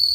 フッ。